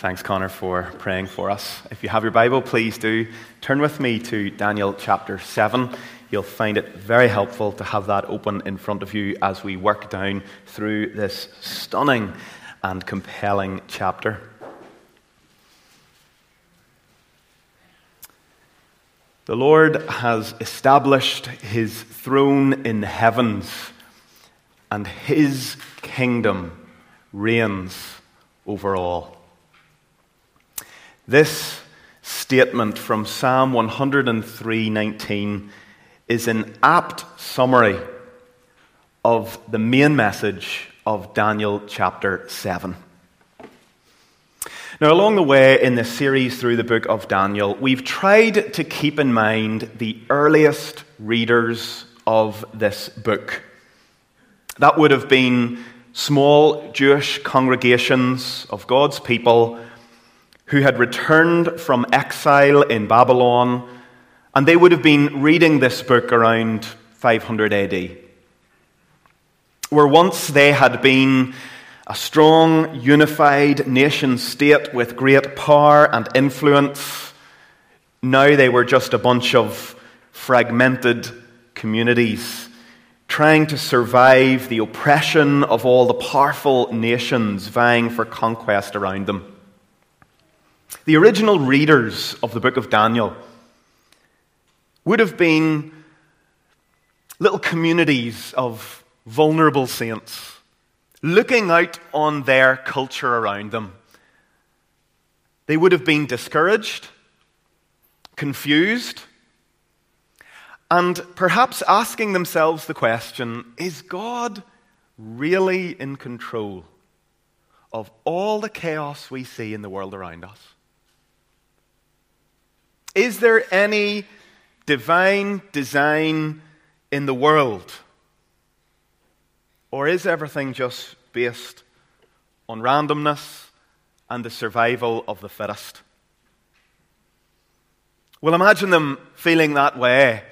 Thanks, Connor, for praying for us. If you have your Bible, please do turn with me to Daniel chapter 7. You'll find it very helpful to have that open in front of you as we work down through this stunning and compelling chapter. The Lord has established his throne in the heavens, and his kingdom reigns over all. This statement from Psalm 103:19 is an apt summary of the main message of Daniel chapter 7. Now, along the way in this series through the book of Daniel, we've tried to keep in mind the earliest readers of this book. That would have been small Jewish congregations of God's people who had returned from exile in Babylon, and they would have been reading this book around 500 AD. Where once they had been a strong, unified nation state with great power and influence, now they were just a bunch of fragmented communities trying to survive the oppression of all the powerful nations vying for conquest around them. The original readers of the book of Daniel would have been little communities of vulnerable saints looking out on their culture around them. They would have been discouraged, confused, and perhaps asking themselves the question is God really in control of all the chaos we see in the world around us? Is there any divine design in the world? Or is everything just based on randomness and the survival of the fittest? Well, imagine them feeling that way.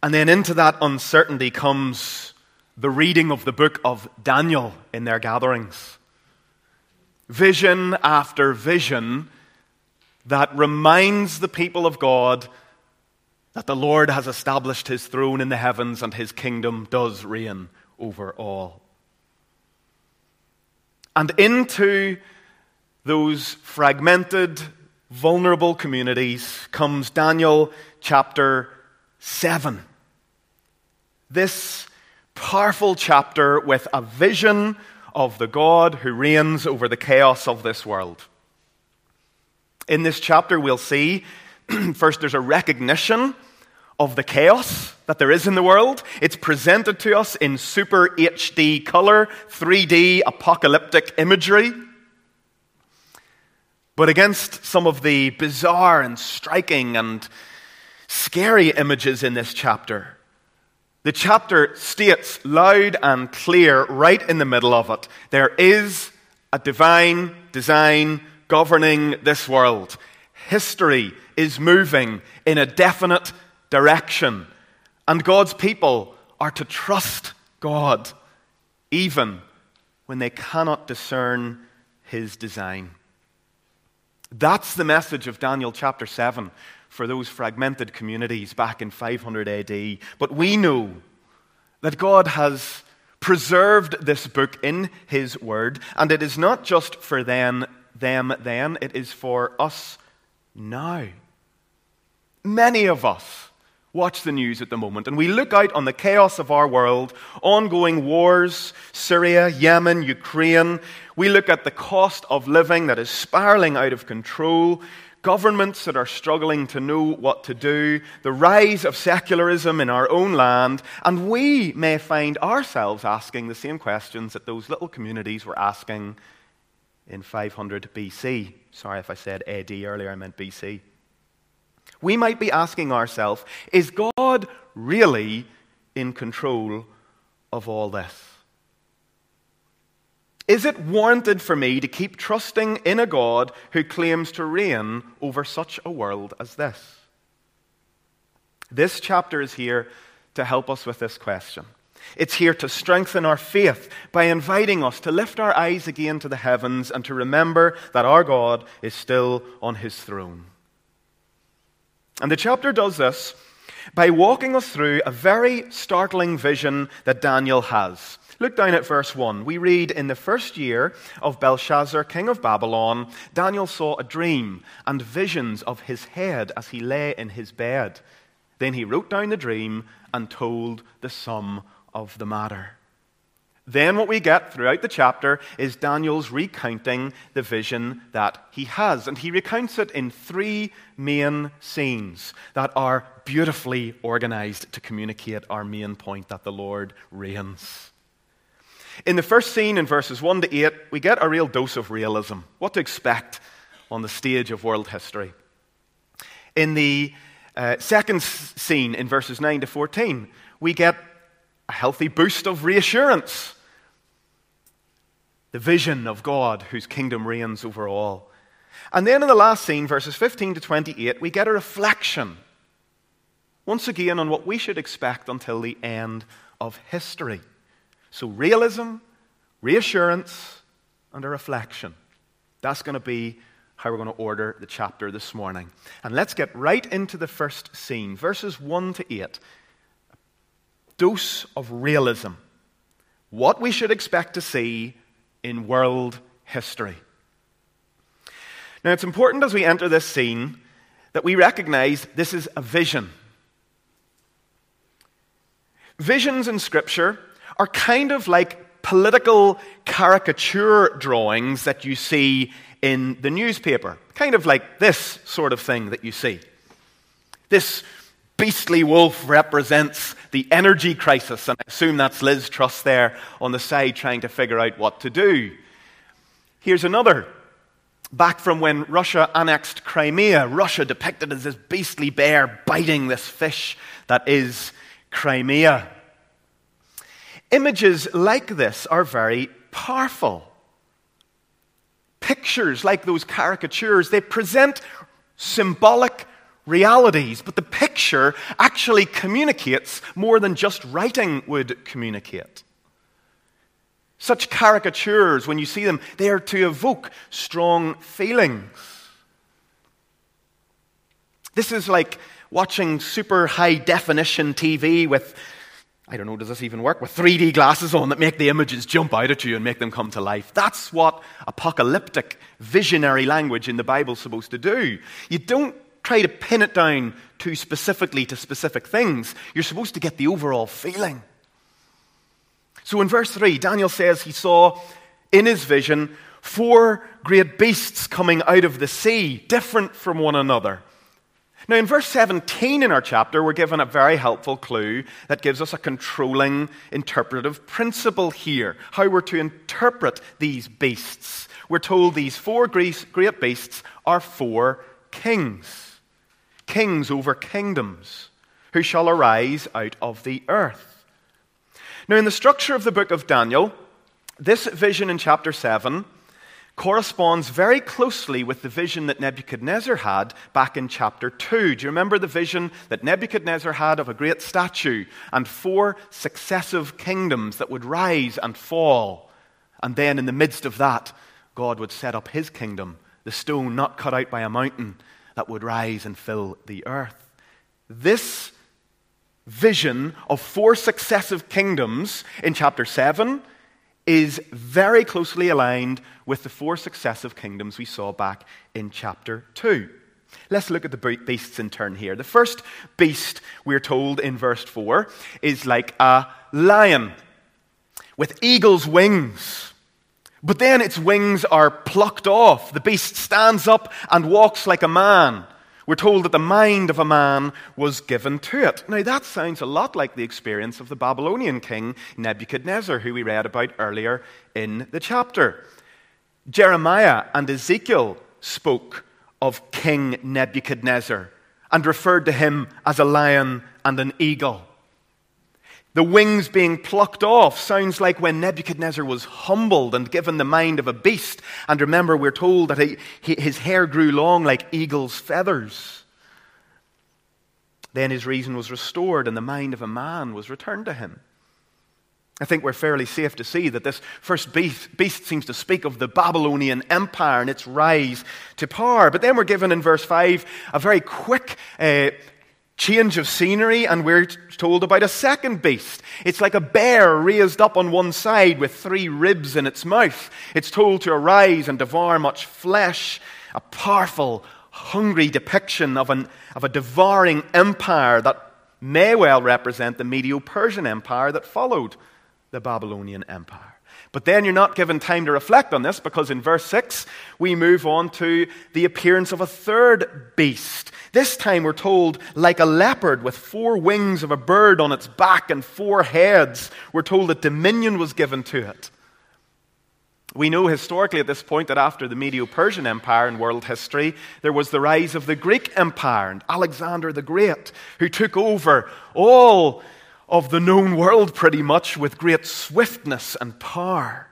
And then into that uncertainty comes the reading of the book of Daniel in their gatherings. Vision after vision that reminds the people of God that the Lord has established his throne in the heavens and his kingdom does reign over all. And into those fragmented, vulnerable communities comes Daniel chapter 7. This powerful chapter with a vision of the God who reigns over the chaos of this world. In this chapter, we'll see first there's a recognition of the chaos that there is in the world. It's presented to us in super HD color, 3D apocalyptic imagery. But against some of the bizarre and striking and scary images in this chapter, the chapter states loud and clear, right in the middle of it, there is a divine design governing this world. History is moving in a definite direction, and God's people are to trust God even when they cannot discern His design. That's the message of Daniel chapter 7 for those fragmented communities back in 500 AD. But we know that God has preserved this book in His Word, and it is not just for them them then, it is for us now. Many of us watch the news at the moment and we look out on the chaos of our world, ongoing wars, Syria, Yemen, Ukraine. We look at the cost of living that is spiraling out of control, governments that are struggling to know what to do, the rise of secularism in our own land, and we may find ourselves asking the same questions that those little communities were asking in 500 BC. Sorry if I said AD earlier, I meant BC. We might be asking ourselves is God really in control of all this? Is it warranted for me to keep trusting in a God who claims to reign over such a world as this? This chapter is here to help us with this question. It's here to strengthen our faith by inviting us to lift our eyes again to the heavens and to remember that our God is still on his throne. And the chapter does this by walking us through a very startling vision that Daniel has. Look down at verse 1. We read In the first year of Belshazzar, king of Babylon, Daniel saw a dream and visions of his head as he lay in his bed. Then he wrote down the dream and told the sum of the matter. Then, what we get throughout the chapter is Daniel's recounting the vision that he has. And he recounts it in three main scenes that are beautifully organized to communicate our main point that the Lord reigns. In the first scene, in verses 1 to 8, we get a real dose of realism, what to expect on the stage of world history. In the uh, second scene, in verses 9 to 14, we get a healthy boost of reassurance the vision of God whose kingdom reigns over all. And then in the last scene, verses 15 to 28, we get a reflection, once again, on what we should expect until the end of history. So, realism, reassurance, and a reflection. That's going to be how we're going to order the chapter this morning. And let's get right into the first scene, verses 1 to 8. Dose of realism. What we should expect to see in world history. Now, it's important as we enter this scene that we recognize this is a vision. Visions in Scripture are kind of like political caricature drawings that you see in the newspaper, kind of like this sort of thing that you see. This beastly wolf represents the energy crisis, and I assume that's Liz Truss there on the side trying to figure out what to do. Here's another. Back from when Russia annexed Crimea, Russia depicted as this beastly bear biting this fish that is Crimea. Images like this are very powerful. Pictures like those caricatures, they present symbolic realities, but the picture actually communicates more than just writing would communicate. Such caricatures, when you see them, they are to evoke strong feelings. This is like watching super high definition TV with, I don't know, does this even work? With 3D glasses on that make the images jump out at you and make them come to life. That's what apocalyptic, visionary language in the Bible is supposed to do. You don't try to pin it down too specifically to specific things. You're supposed to get the overall feeling. So in verse 3, Daniel says he saw in his vision four great beasts coming out of the sea, different from one another. Now, in verse 17 in our chapter, we're given a very helpful clue that gives us a controlling interpretive principle here, how we're to interpret these beasts. We're told these four great beasts are four kings kings over kingdoms, who shall arise out of the earth. Now, in the structure of the book of Daniel, this vision in chapter 7 corresponds very closely with the vision that Nebuchadnezzar had back in chapter 2. Do you remember the vision that Nebuchadnezzar had of a great statue and four successive kingdoms that would rise and fall? And then, in the midst of that, God would set up his kingdom, the stone not cut out by a mountain, that would rise and fill the earth. This vision of four successive kingdoms in chapter 7 is very closely aligned with the four successive kingdoms we saw back in chapter 2. Let's look at the beasts in turn here. The first beast, we're told in verse 4, is like a lion with eagle's wings. But then its wings are plucked off. The beast stands up and walks like a man. We're told that the mind of a man was given to it. Now, that sounds a lot like the experience of the Babylonian king Nebuchadnezzar, who we read about earlier in the chapter. Jeremiah and Ezekiel spoke of King Nebuchadnezzar and referred to him as a lion and an eagle. The wings being plucked off sounds like when Nebuchadnezzar was humbled and given the mind of a beast. And remember, we're told that he, his hair grew long like eagle's feathers. Then his reason was restored, and the mind of a man was returned to him. I think we're fairly safe to see that this first beast, beast, seems to speak of the Babylonian Empire and its rise to power. But then we're given in verse 5 a very quick uh, change of scenery, and we're told about a second beast. It's like a bear raised up on one side with three ribs in its mouth. It's told to arise and devour much flesh, a powerful, hungry depiction of, an, of a devouring empire that may well represent the Medo Persian Empire that followed the Babylonian Empire. But then you're not given time to reflect on this because in verse 6 we move on to the appearance of a third beast. This time we're told, like a leopard with four wings of a bird on its back and four heads, we're told that dominion was given to it. We know historically at this point that after the Medo Persian Empire in world history, there was the rise of the Greek Empire and Alexander the Great, who took over all of the known world pretty much with great swiftness and power.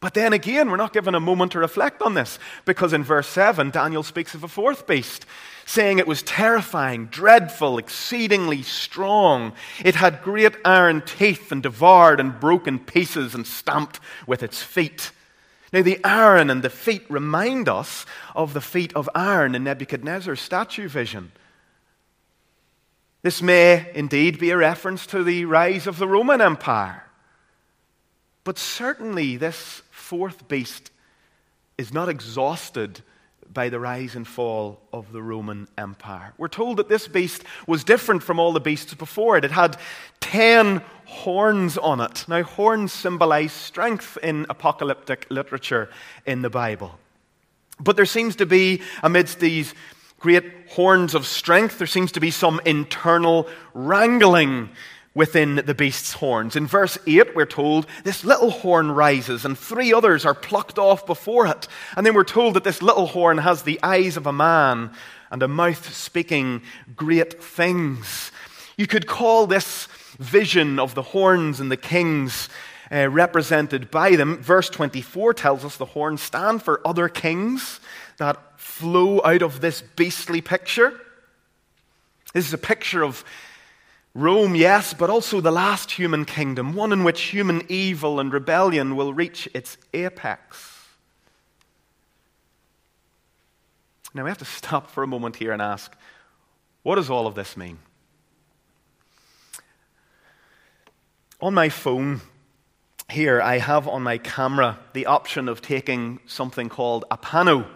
But then again, we're not given a moment to reflect on this because in verse 7, Daniel speaks of a fourth beast, saying it was terrifying, dreadful, exceedingly strong. It had great iron teeth and devoured and broken pieces and stamped with its feet. Now, the iron and the feet remind us of the feet of iron in Nebuchadnezzar's statue vision. This may indeed be a reference to the rise of the Roman Empire. But certainly, this fourth beast is not exhausted by the rise and fall of the Roman Empire. We're told that this beast was different from all the beasts before it. It had ten horns on it. Now, horns symbolize strength in apocalyptic literature in the Bible. But there seems to be, amidst these great horns of strength, there seems to be some internal wrangling within the beast's horns. In verse 8, we're told this little horn rises and three others are plucked off before it. And then we're told that this little horn has the eyes of a man and a mouth speaking great things. You could call this vision of the horns and the kings uh, represented by them. Verse 24 tells us the horns stand for other kings that flow out of this beastly picture. This is a picture of Rome, yes, but also the last human kingdom, one in which human evil and rebellion will reach its apex. Now we have to stop for a moment here and ask what does all of this mean? On my phone, here I have on my camera the option of taking something called a pano.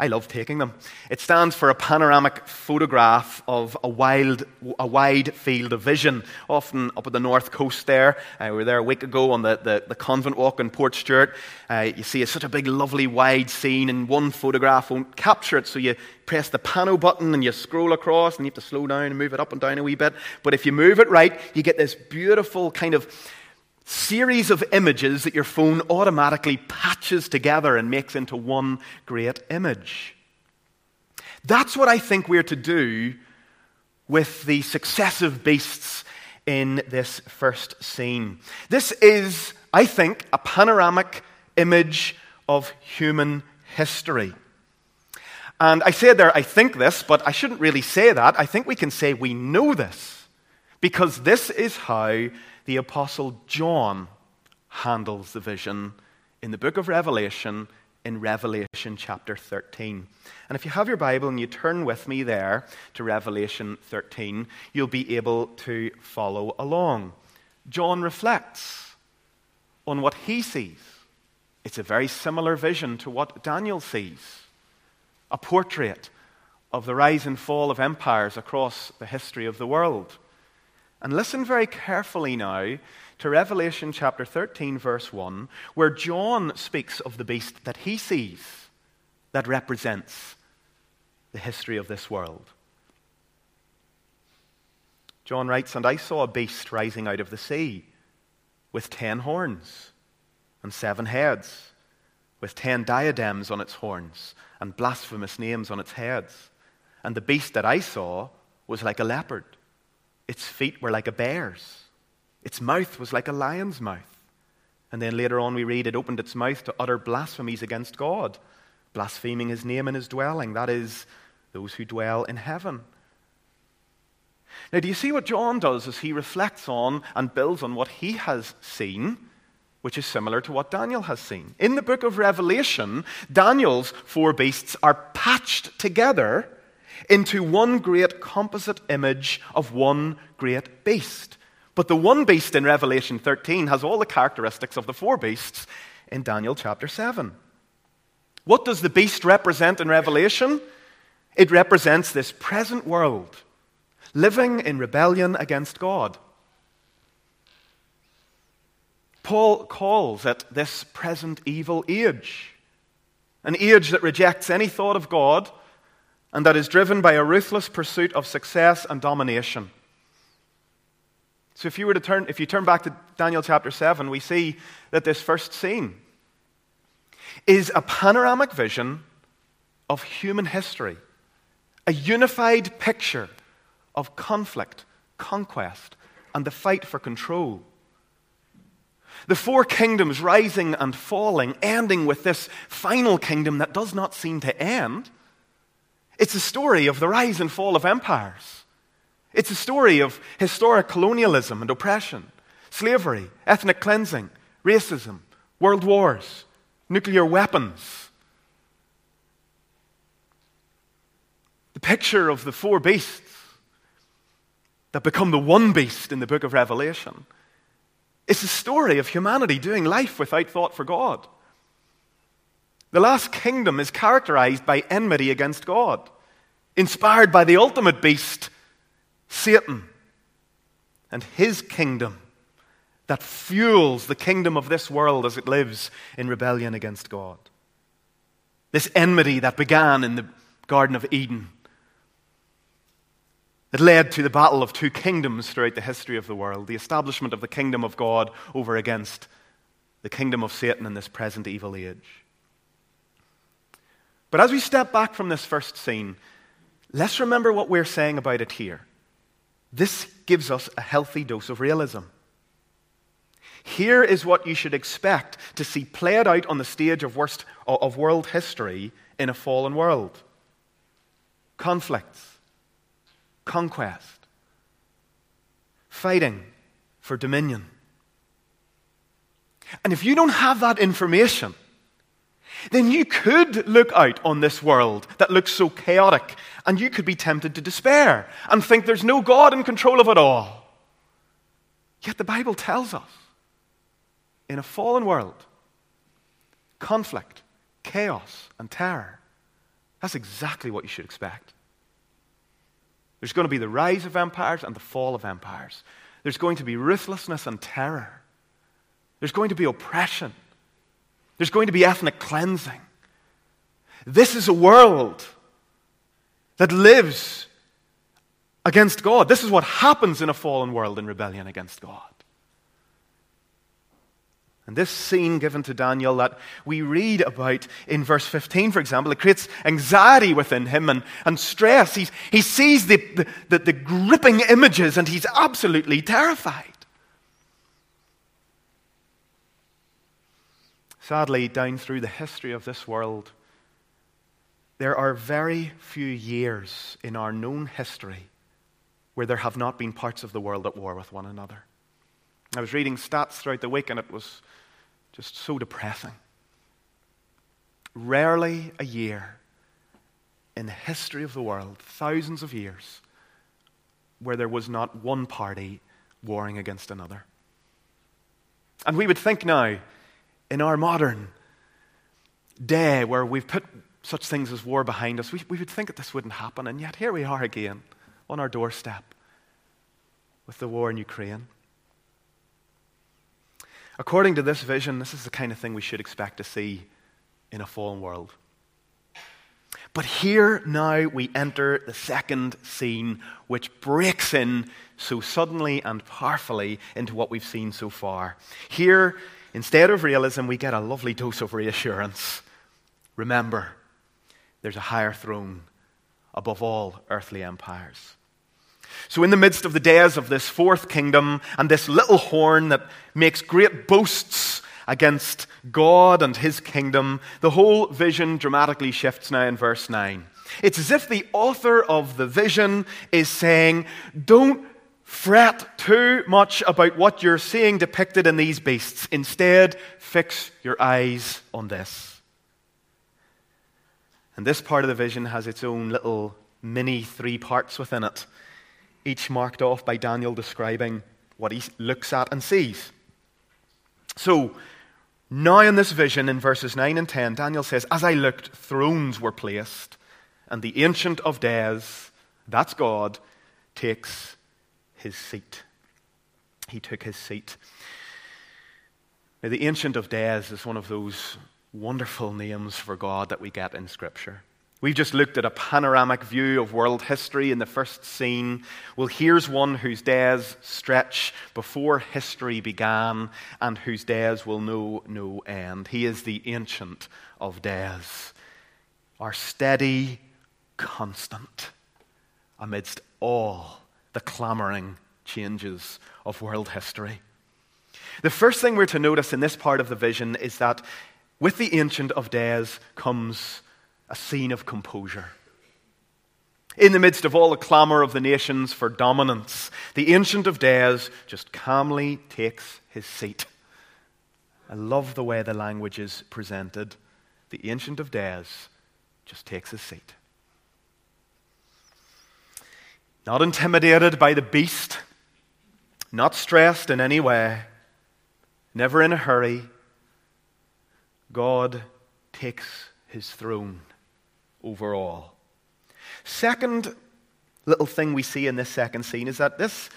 I love taking them. It stands for a panoramic photograph of a, wild, a wide field of vision, often up at the north coast there. Uh, we were there a week ago on the, the, the convent walk in Portstewart. Uh, you see it's such a big, lovely, wide scene, and one photograph won't capture it, so you press the pano button and you scroll across, and you have to slow down and move it up and down a wee bit. But if you move it right, you get this beautiful kind of series of images that your phone automatically patches together and makes into one great image. That's what I think we're to do with the successive beasts in this first scene. This is, I think, a panoramic image of human history. And I say there, I think this, but I shouldn't really say that. I think we can say we know this because this is how the Apostle John handles the vision in the book of Revelation, in Revelation chapter 13. And if you have your Bible and you turn with me there to Revelation 13, you'll be able to follow along. John reflects on what he sees. It's a very similar vision to what Daniel sees a portrait of the rise and fall of empires across the history of the world. And listen very carefully now to Revelation chapter 13, verse 1, where John speaks of the beast that he sees that represents the history of this world. John writes, And I saw a beast rising out of the sea with ten horns and seven heads, with ten diadems on its horns and blasphemous names on its heads. And the beast that I saw was like a leopard its feet were like a bear's, its mouth was like a lion's mouth. And then later on, we read it opened its mouth to utter blasphemies against God, blaspheming his name and his dwelling, that is, those who dwell in heaven. Now, do you see what John does as he reflects on and builds on what he has seen, which is similar to what Daniel has seen? In the book of Revelation, Daniel's four beasts are patched together into one great composite image of one great beast. But the one beast in Revelation 13 has all the characteristics of the four beasts in Daniel chapter 7. What does the beast represent in Revelation? It represents this present world living in rebellion against God. Paul calls it this present evil age, an age that rejects any thought of God and that is driven by a ruthless pursuit of success and domination. So if you were to turn if you turn back to Daniel chapter 7, we see that this first scene is a panoramic vision of human history, a unified picture of conflict, conquest, and the fight for control. The four kingdoms rising and falling, ending with this final kingdom that does not seem to end. It's a story of the rise and fall of empires. It's a story of historic colonialism and oppression, slavery, ethnic cleansing, racism, world wars, nuclear weapons. The picture of the four beasts that become the one beast in the book of Revelation. It's a story of humanity doing life without thought for God. The last kingdom is characterized by enmity against God, inspired by the ultimate beast, Satan, and his kingdom that fuels the kingdom of this world as it lives in rebellion against God. This enmity that began in the Garden of Eden it led to the battle of two kingdoms throughout the history of the world the establishment of the kingdom of God over against the kingdom of Satan in this present evil age. But as we step back from this first scene, let's remember what we're saying about it here. This gives us a healthy dose of realism. Here is what you should expect to see played out on the stage of, worst, of world history in a fallen world conflicts, conquest, fighting for dominion. And if you don't have that information, then you could look out on this world that looks so chaotic and you could be tempted to despair and think there's no God in control of it all. Yet the Bible tells us in a fallen world, conflict, chaos, and terror, that's exactly what you should expect. There's going to be the rise of empires and the fall of empires. There's going to be ruthlessness and terror. There's going to be oppression. There's going to be ethnic cleansing. This is a world that lives against God. This is what happens in a fallen world in rebellion against God. And this scene given to Daniel that we read about in verse 15, for example, it creates anxiety within him and, and stress. He's, he sees the, the, the, the gripping images and he's absolutely terrified. Sadly, down through the history of this world, there are very few years in our known history where there have not been parts of the world at war with one another. I was reading stats throughout the week and it was just so depressing. Rarely a year in the history of the world, thousands of years, where there was not one party warring against another. And we would think now, in our modern day where we've put such things as war behind us, we, we would think that this wouldn't happen. And yet here we are again on our doorstep with the war in Ukraine. According to this vision, this is the kind of thing we should expect to see in a fallen world. But here now we enter the second scene, which breaks in so suddenly and powerfully into what we've seen so far. Here, instead of realism, we get a lovely dose of reassurance. Remember, there's a higher throne above all earthly empires. So, in the midst of the days of this fourth kingdom and this little horn that makes great boasts against God and his kingdom, the whole vision dramatically shifts now in verse 9. It's as if the author of the vision is saying, Don't fret too much about what you're seeing depicted in these beasts. Instead, fix your eyes on this. And this part of the vision has its own little mini three parts within it, each marked off by Daniel describing what he looks at and sees. So, now in this vision, in verses 9 and 10, Daniel says, As I looked, thrones were placed and the Ancient of Days, that's God, takes his seat. He took his seat. Now, the Ancient of Days is one of those wonderful names for God that we get in Scripture. We've just looked at a panoramic view of world history in the first scene. Well, here's one whose days stretch before history began and whose days will know no end. He is the Ancient of Days, our steady, constant amidst all the clamoring changes of world history. The first thing we're to notice in this part of the vision is that with the Ancient of Days comes a scene of composure. In the midst of all the clamor of the nations for dominance, the Ancient of Days just calmly takes his seat. I love the way the language is presented. The Ancient of Days just takes his seat not intimidated by the beast, not stressed in any way, never in a hurry. God takes his throne over all. Second little thing we see in this second scene is that this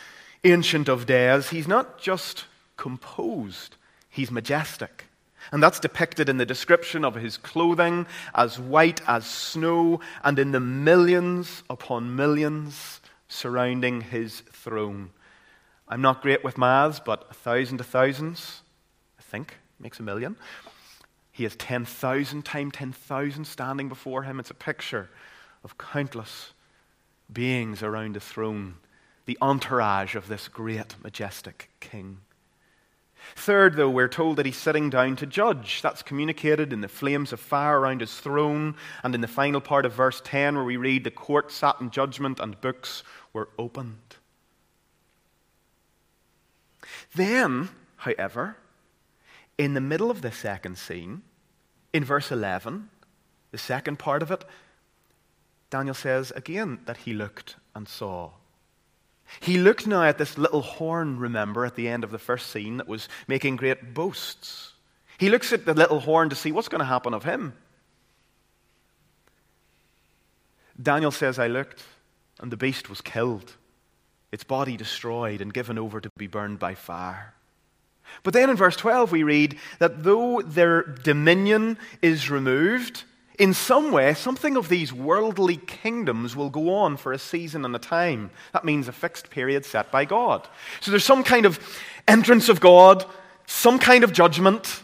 Ancient of Days, he's not just composed, he's majestic. And that's depicted in the description of his clothing as white as snow and in the millions upon millions surrounding his throne. I'm not great with maths, but a thousand to thousands, I think, makes a million. He has 10,000 times 10,000 standing before him. It's a picture of countless beings around the throne, the entourage of this great, majestic king. Third, though, we're told that he's sitting down to judge. That's communicated in the flames of fire around his throne, and in the final part of verse 10, where we read, The court sat in judgment, and books were opened. Then, however, in the middle of the second scene, in verse 11, the second part of it, Daniel says again that he looked and saw. He looked now at this little horn, remember, at the end of the first scene that was making great boasts. He looks at the little horn to see what's going to happen of him. Daniel says, I looked, and the beast was killed, its body destroyed and given over to be burned by fire. But then in verse 12, we read that though their dominion is removed, in some way, something of these worldly kingdoms will go on for a season and a time. That means a fixed period set by God. So there's some kind of entrance of God, some kind of judgment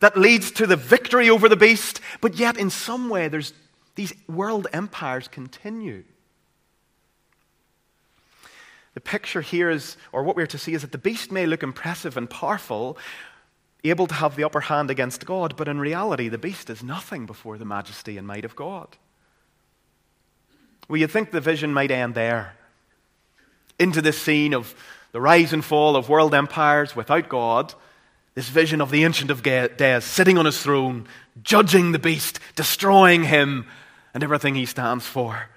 that leads to the victory over the beast, but yet in some way, there's, these world empires continue. The picture here is, or what we're to see, is that the beast may look impressive and powerful, able to have the upper hand against God, but in reality, the beast is nothing before the majesty and might of God. Well, you'd think the vision might end there, into this scene of the rise and fall of world empires without God, this vision of the Ancient of Days sitting on his throne, judging the beast, destroying him and everything he stands for.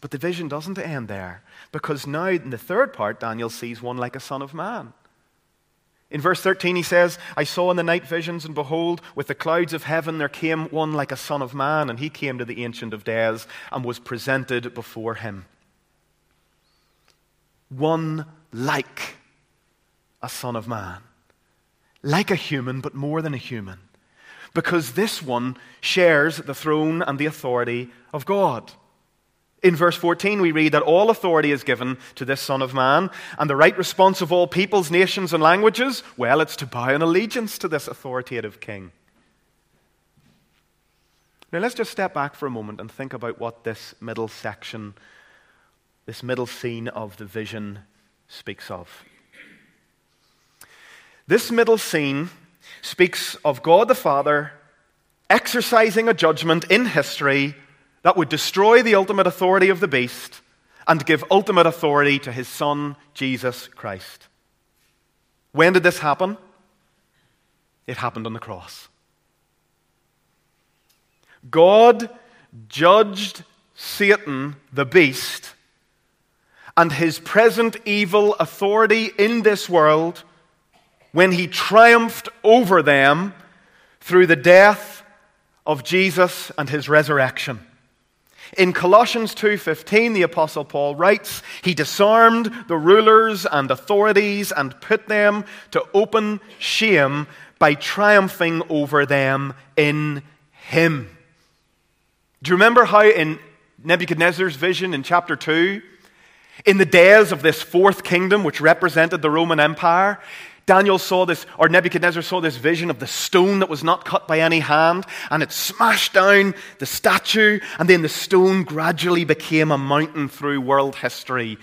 But the vision doesn't end there, because now in the third part, Daniel sees one like a son of man. In verse 13, he says, I saw in the night visions, and behold, with the clouds of heaven there came one like a son of man, and he came to the Ancient of Days and was presented before him. One like a son of man. Like a human, but more than a human. Because this one shares the throne and the authority of God. In verse 14, we read that all authority is given to this Son of Man, and the right response of all peoples, nations, and languages, well, it's to bow in allegiance to this authoritative king. Now, let's just step back for a moment and think about what this middle section, this middle scene of the vision speaks of. This middle scene speaks of God the Father exercising a judgment in history that would destroy the ultimate authority of the beast and give ultimate authority to his son, Jesus Christ. When did this happen? It happened on the cross. God judged Satan, the beast, and his present evil authority in this world when he triumphed over them through the death of Jesus and his resurrection. In Colossians 2:15 the apostle Paul writes, he disarmed the rulers and authorities and put them to open shame by triumphing over them in him. Do you remember how in Nebuchadnezzar's vision in chapter 2 in the days of this fourth kingdom which represented the Roman Empire, Daniel saw this, or Nebuchadnezzar saw this vision of the stone that was not cut by any hand, and it smashed down the statue, and then the stone gradually became a mountain through world history.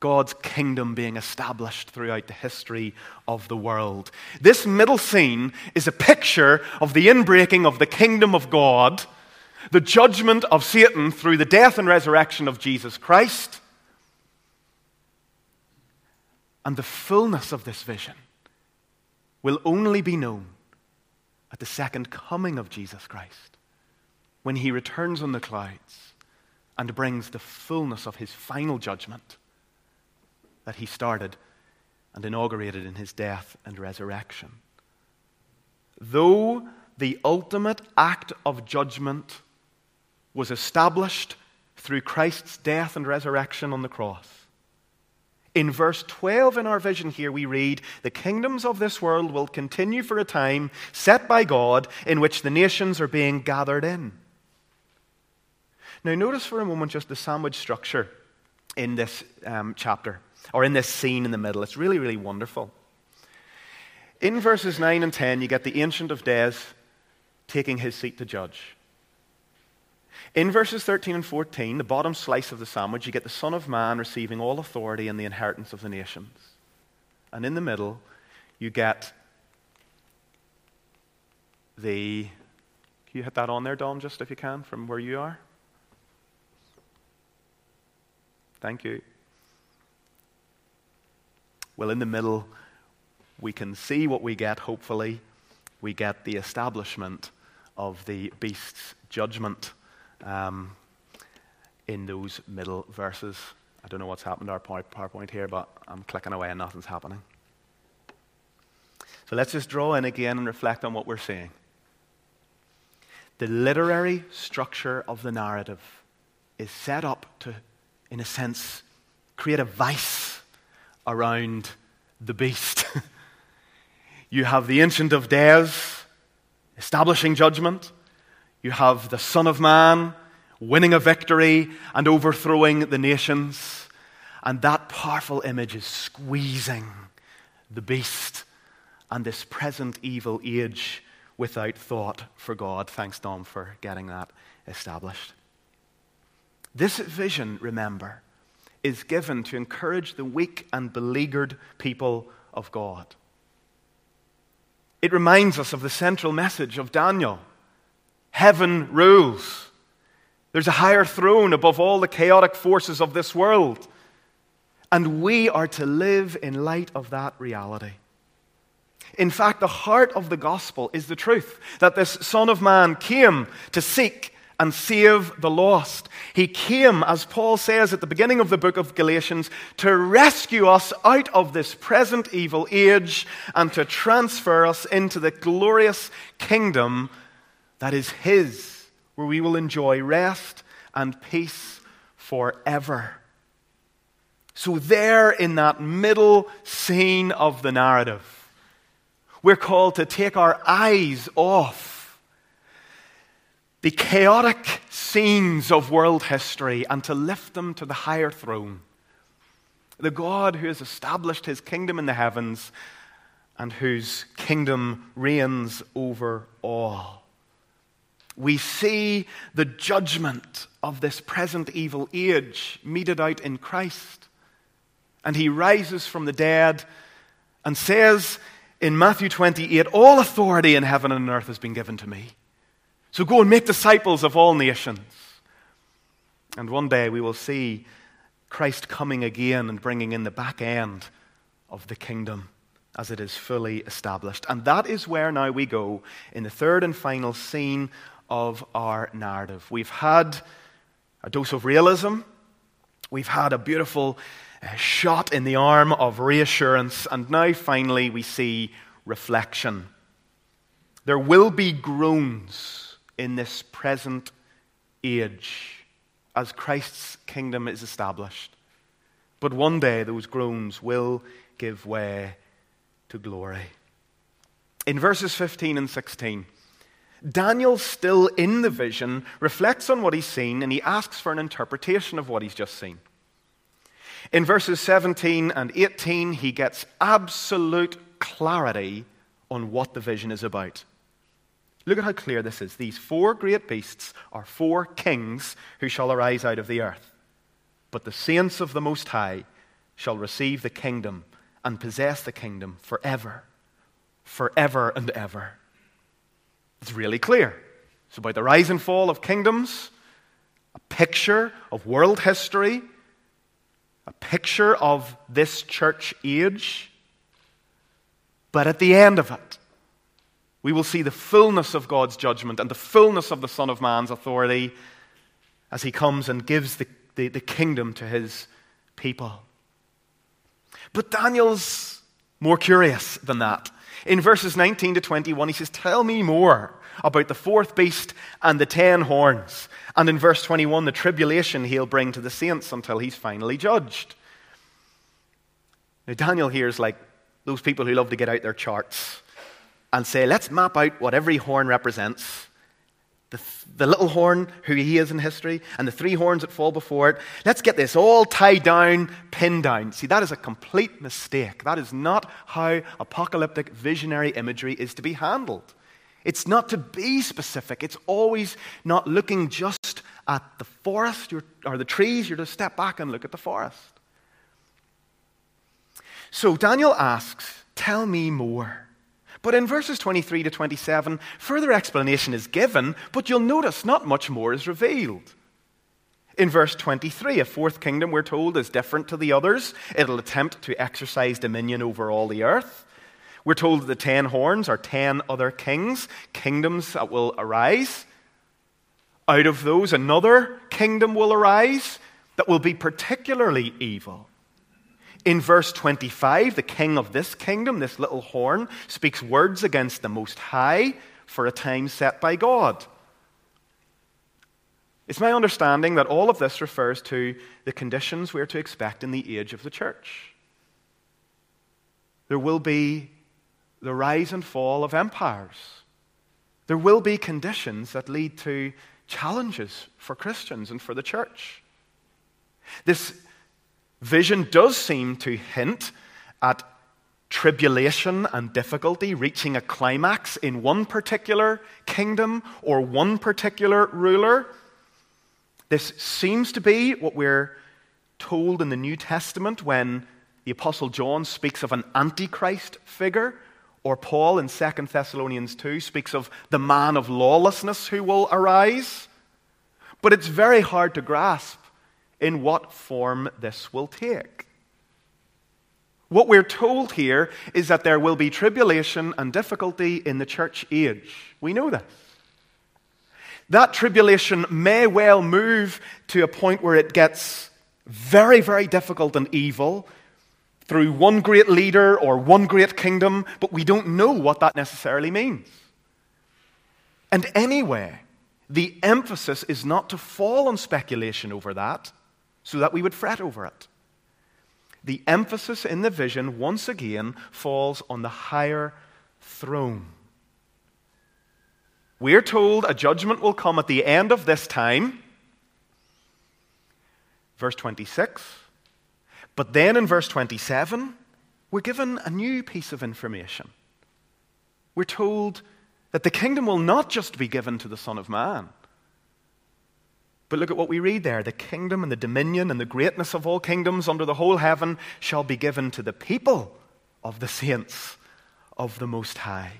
God's kingdom being established throughout the history of the world. This middle scene is a picture of the inbreaking of the kingdom of God, the judgment of Satan through the death and resurrection of Jesus Christ, and the fullness of this vision will only be known at the second coming of Jesus Christ, when he returns on the clouds and brings the fullness of his final judgment that he started and inaugurated in his death and resurrection. Though the ultimate act of judgment was established through Christ's death and resurrection on the cross, in verse 12 in our vision here, we read, The kingdoms of this world will continue for a time set by God in which the nations are being gathered in. Now, notice for a moment just the sandwich structure in this um, chapter, or in this scene in the middle. It's really, really wonderful. In verses 9 and 10, you get the Ancient of Days taking his seat to judge. In verses 13 and 14, the bottom slice of the sandwich, you get the Son of Man receiving all authority and the inheritance of the nations. And in the middle, you get the. Can you hit that on there, Dom, just if you can, from where you are? Thank you. Well, in the middle, we can see what we get, hopefully. We get the establishment of the beast's judgment um, in those middle verses. I don't know what's happened to our PowerPoint here, but I'm clicking away and nothing's happening. So let's just draw in again and reflect on what we're seeing. The literary structure of the narrative is set up to, in a sense, create a vice around the beast. you have the Ancient of Days establishing judgment. You have the Son of Man winning a victory and overthrowing the nations. And that powerful image is squeezing the beast and this present evil age without thought for God. Thanks, Dom, for getting that established. This vision, remember, is given to encourage the weak and beleaguered people of God. It reminds us of the central message of Daniel Heaven rules. There's a higher throne above all the chaotic forces of this world. And we are to live in light of that reality. In fact, the heart of the gospel is the truth that this Son of Man came to seek and save the lost. He came, as Paul says at the beginning of the book of Galatians, to rescue us out of this present evil age and to transfer us into the glorious kingdom that is His, where we will enjoy rest and peace forever. So, there in that middle scene of the narrative, we're called to take our eyes off the chaotic scenes of world history and to lift them to the higher throne. The God who has established his kingdom in the heavens and whose kingdom reigns over all we see the judgment of this present evil age meted out in Christ. And he rises from the dead and says in Matthew 28 All authority in heaven and earth has been given to me. So go and make disciples of all nations, And one day we will see Christ coming again and bringing in the back end of the kingdom as it is fully established. And that is where now we go in the third and final scene of our narrative. We've had a dose of realism, we've had a beautiful uh, shot in the arm of reassurance, and now finally we see reflection. There will be groans in this present age as Christ's kingdom is established. But one day those groans will give way to glory. In verses 15 and 16, Daniel, still in the vision, reflects on what he's seen and he asks for an interpretation of what he's just seen. In verses 17 and 18, he gets absolute clarity on what the vision is about. Look at how clear this is. These four great beasts are four kings who shall arise out of the earth. But the saints of the Most High shall receive the kingdom and possess the kingdom forever, forever and ever. It's really clear. It's about the rise and fall of kingdoms, a picture of world history, a picture of this church age. But at the end of it, we will see the fullness of God's judgment and the fullness of the Son of Man's authority as he comes and gives the, the, the kingdom to his people. But Daniel's more curious than that. In verses 19 to 21, he says, Tell me more about the fourth beast and the ten horns. And in verse 21, the tribulation he'll bring to the saints until he's finally judged. Now, Daniel here is like those people who love to get out their charts and say, let's map out what every horn represents. The, the little horn, who he is in history, and the three horns that fall before it. Let's get this all tied down, pinned down. See, that is a complete mistake. That is not how apocalyptic visionary imagery is to be handled. It's not to be specific, it's always not looking just at the forest or the trees. You're to step back and look at the forest. So Daniel asks, Tell me more. But in verses 23 to 27, further explanation is given, but you'll notice not much more is revealed. In verse 23, a fourth kingdom, we're told, is different to the others. It'll attempt to exercise dominion over all the earth. We're told that the ten horns are ten other kings, kingdoms that will arise. Out of those, another kingdom will arise that will be particularly evil. In verse 25, the king of this kingdom, this little horn, speaks words against the Most High for a time set by God. It's my understanding that all of this refers to the conditions we're to expect in the age of the church. There will be the rise and fall of empires. There will be conditions that lead to challenges for Christians and for the church. This Vision does seem to hint at tribulation and difficulty reaching a climax in one particular kingdom or one particular ruler. This seems to be what we're told in the New Testament when the Apostle John speaks of an antichrist figure, or Paul in 2 Thessalonians 2 speaks of the man of lawlessness who will arise. But it's very hard to grasp in what form this will take. What we're told here is that there will be tribulation and difficulty in the church age. We know this. That tribulation may well move to a point where it gets very, very difficult and evil through one great leader or one great kingdom, but we don't know what that necessarily means. And anyway, the emphasis is not to fall on speculation over that so that we would fret over it. The emphasis in the vision, once again, falls on the higher throne. We're told a judgment will come at the end of this time. Verse 26. But then in verse 27, we're given a new piece of information. We're told that the kingdom will not just be given to the Son of Man but look at what we read there. The kingdom and the dominion and the greatness of all kingdoms under the whole heaven shall be given to the people of the saints of the Most High.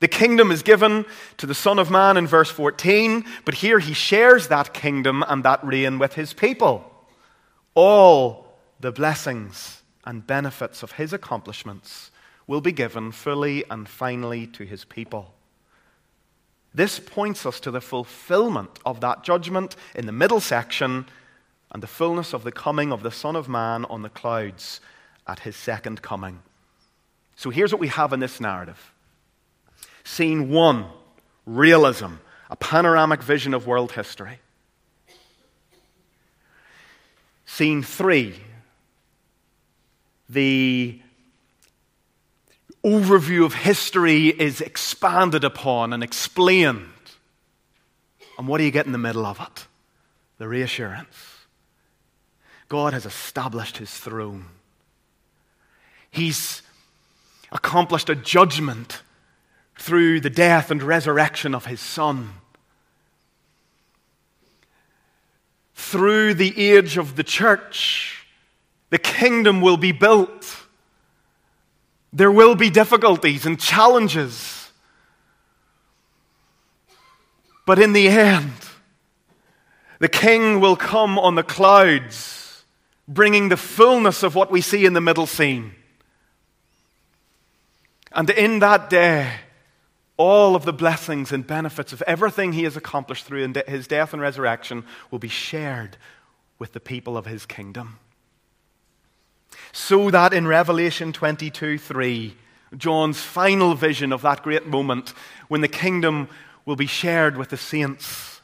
The kingdom is given to the Son of Man in verse 14, but here he shares that kingdom and that reign with his people. All the blessings and benefits of his accomplishments will be given fully and finally to his people. This points us to the fulfillment of that judgment in the middle section and the fullness of the coming of the Son of Man on the clouds at his second coming. So here's what we have in this narrative Scene one realism, a panoramic vision of world history. Scene three the overview of history is expanded upon and explained. And what do you get in the middle of it? The reassurance. God has established his throne. He's accomplished a judgment through the death and resurrection of his Son. Through the age of the church, the kingdom will be built. There will be difficulties and challenges. But in the end, the king will come on the clouds, bringing the fullness of what we see in the middle scene. And in that day, all of the blessings and benefits of everything he has accomplished through his death and resurrection will be shared with the people of his kingdom. So that in Revelation 22 3, John's final vision of that great moment when the kingdom will be shared with the saints,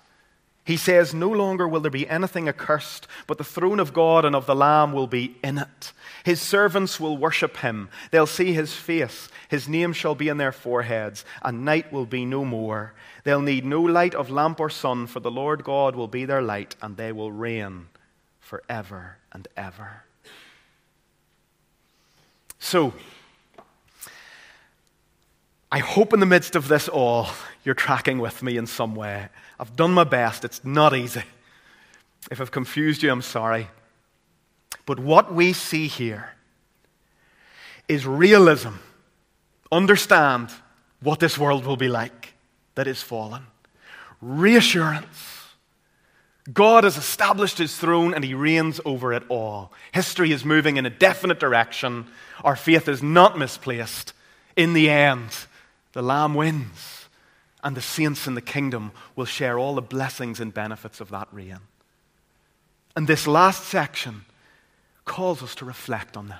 he says, No longer will there be anything accursed, but the throne of God and of the Lamb will be in it. His servants will worship him. They'll see his face. His name shall be in their foreheads, and night will be no more. They'll need no light of lamp or sun, for the Lord God will be their light, and they will reign forever and ever. So, I hope in the midst of this all, you're tracking with me in some way. I've done my best. It's not easy. If I've confused you, I'm sorry. But what we see here is realism. Understand what this world will be like that is fallen. Reassurance. God has established his throne and he reigns over it all. History is moving in a definite direction. Our faith is not misplaced. In the end, the Lamb wins, and the saints in the kingdom will share all the blessings and benefits of that reign. And this last section calls us to reflect on this.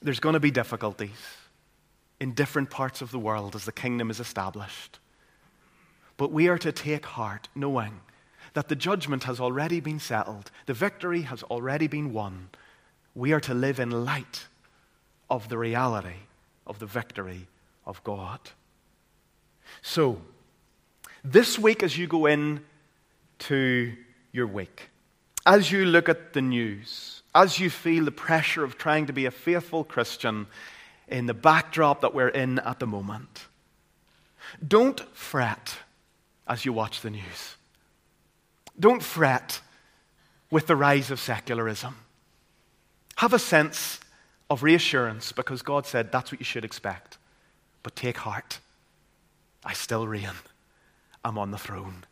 There's going to be difficulties in different parts of the world as the kingdom is established. But we are to take heart knowing that the judgment has already been settled, the victory has already been won. We are to live in light of the reality of the victory of God. So, this week, as you go in to your week, as you look at the news, as you feel the pressure of trying to be a faithful Christian in the backdrop that we're in at the moment, don't fret as you watch the news. Don't fret with the rise of secularism. Have a sense of reassurance because God said that's what you should expect. But take heart. I still reign. I'm on the throne.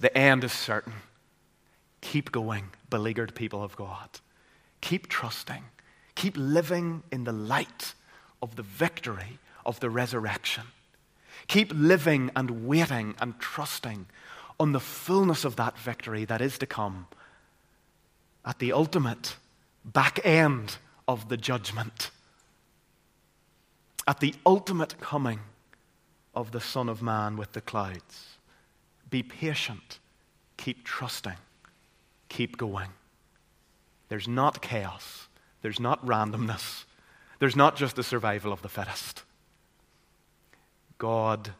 The end is certain. Keep going, beleaguered people of God. Keep trusting. Keep living in the light of the victory of the resurrection. Keep living and waiting and trusting on the fullness of that victory that is to come at the ultimate back end of the judgment, at the ultimate coming of the Son of Man with the clouds. Be patient. Keep trusting keep going. There's not chaos, there's not randomness, there's not just the survival of the fittest. God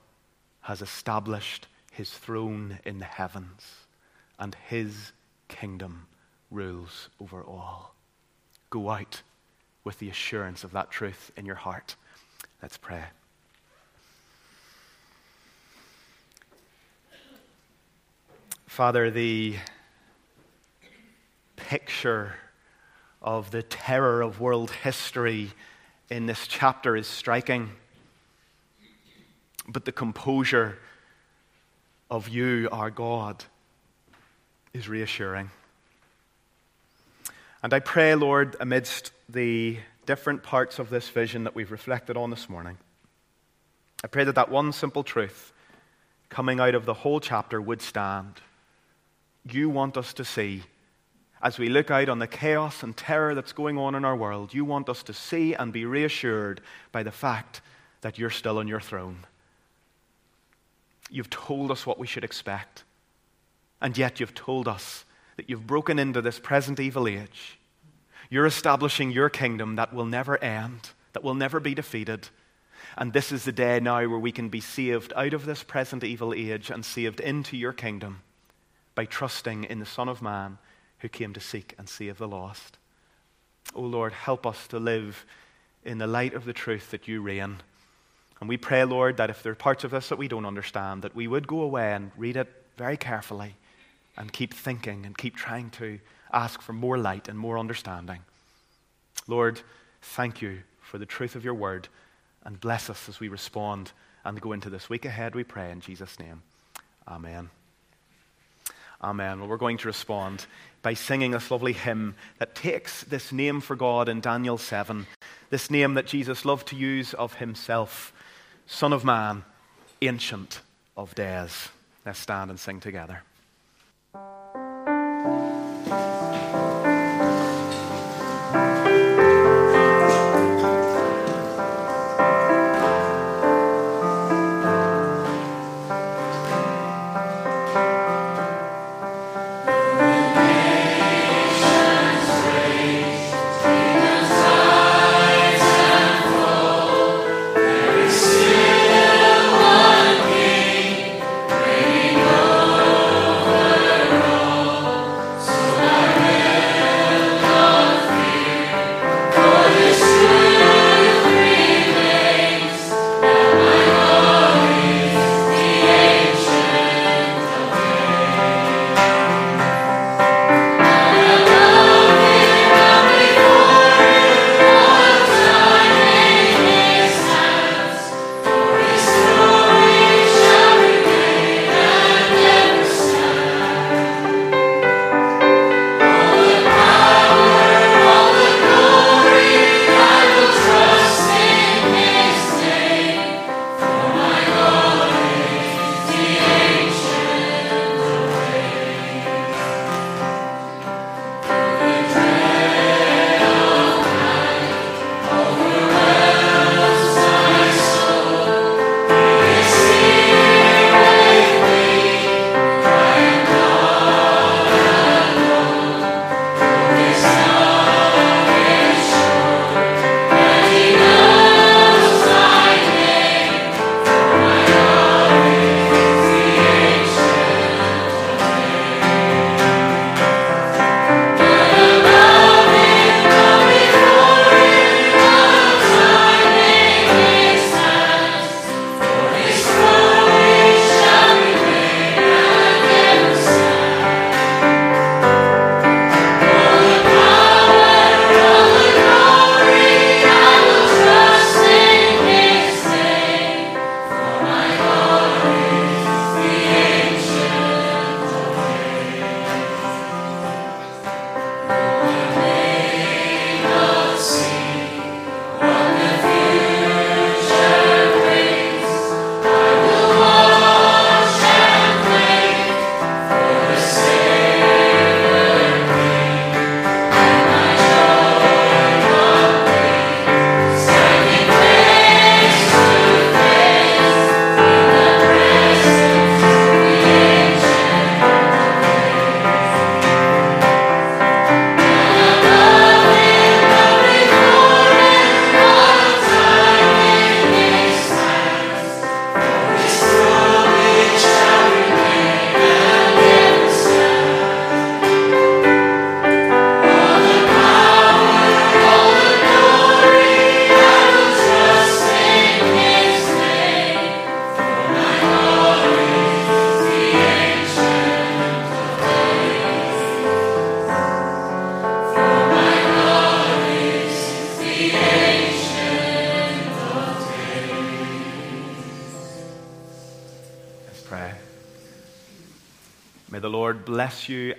has established his throne in the heavens, and his kingdom rules over all. Go out with the assurance of that truth in your heart. Let's pray. Father, the picture of the terror of world history in this chapter is striking. But the composure of you, our God, is reassuring. And I pray, Lord, amidst the different parts of this vision that we've reflected on this morning, I pray that that one simple truth coming out of the whole chapter would stand. You want us to see, as we look out on the chaos and terror that's going on in our world, you want us to see and be reassured by the fact that you're still on your throne. You've told us what we should expect, and yet you've told us that you've broken into this present evil age. You're establishing your kingdom that will never end, that will never be defeated. And this is the day now where we can be saved out of this present evil age and saved into your kingdom by trusting in the Son of Man who came to seek and save the lost. O oh Lord, help us to live in the light of the truth that you reign. And we pray, Lord, that if there are parts of this that we don't understand, that we would go away and read it very carefully and keep thinking and keep trying to ask for more light and more understanding. Lord, thank you for the truth of your word and bless us as we respond and go into this week ahead, we pray in Jesus' name. Amen. Amen. Well, we're going to respond by singing this lovely hymn that takes this name for God in Daniel 7, this name that Jesus loved to use of himself Son of Man, Ancient of Days. Let's stand and sing together.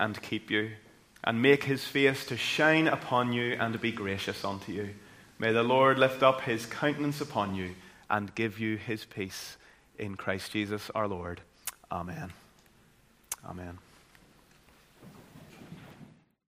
And keep you, and make his face to shine upon you and be gracious unto you. May the Lord lift up his countenance upon you and give you his peace in Christ Jesus our Lord.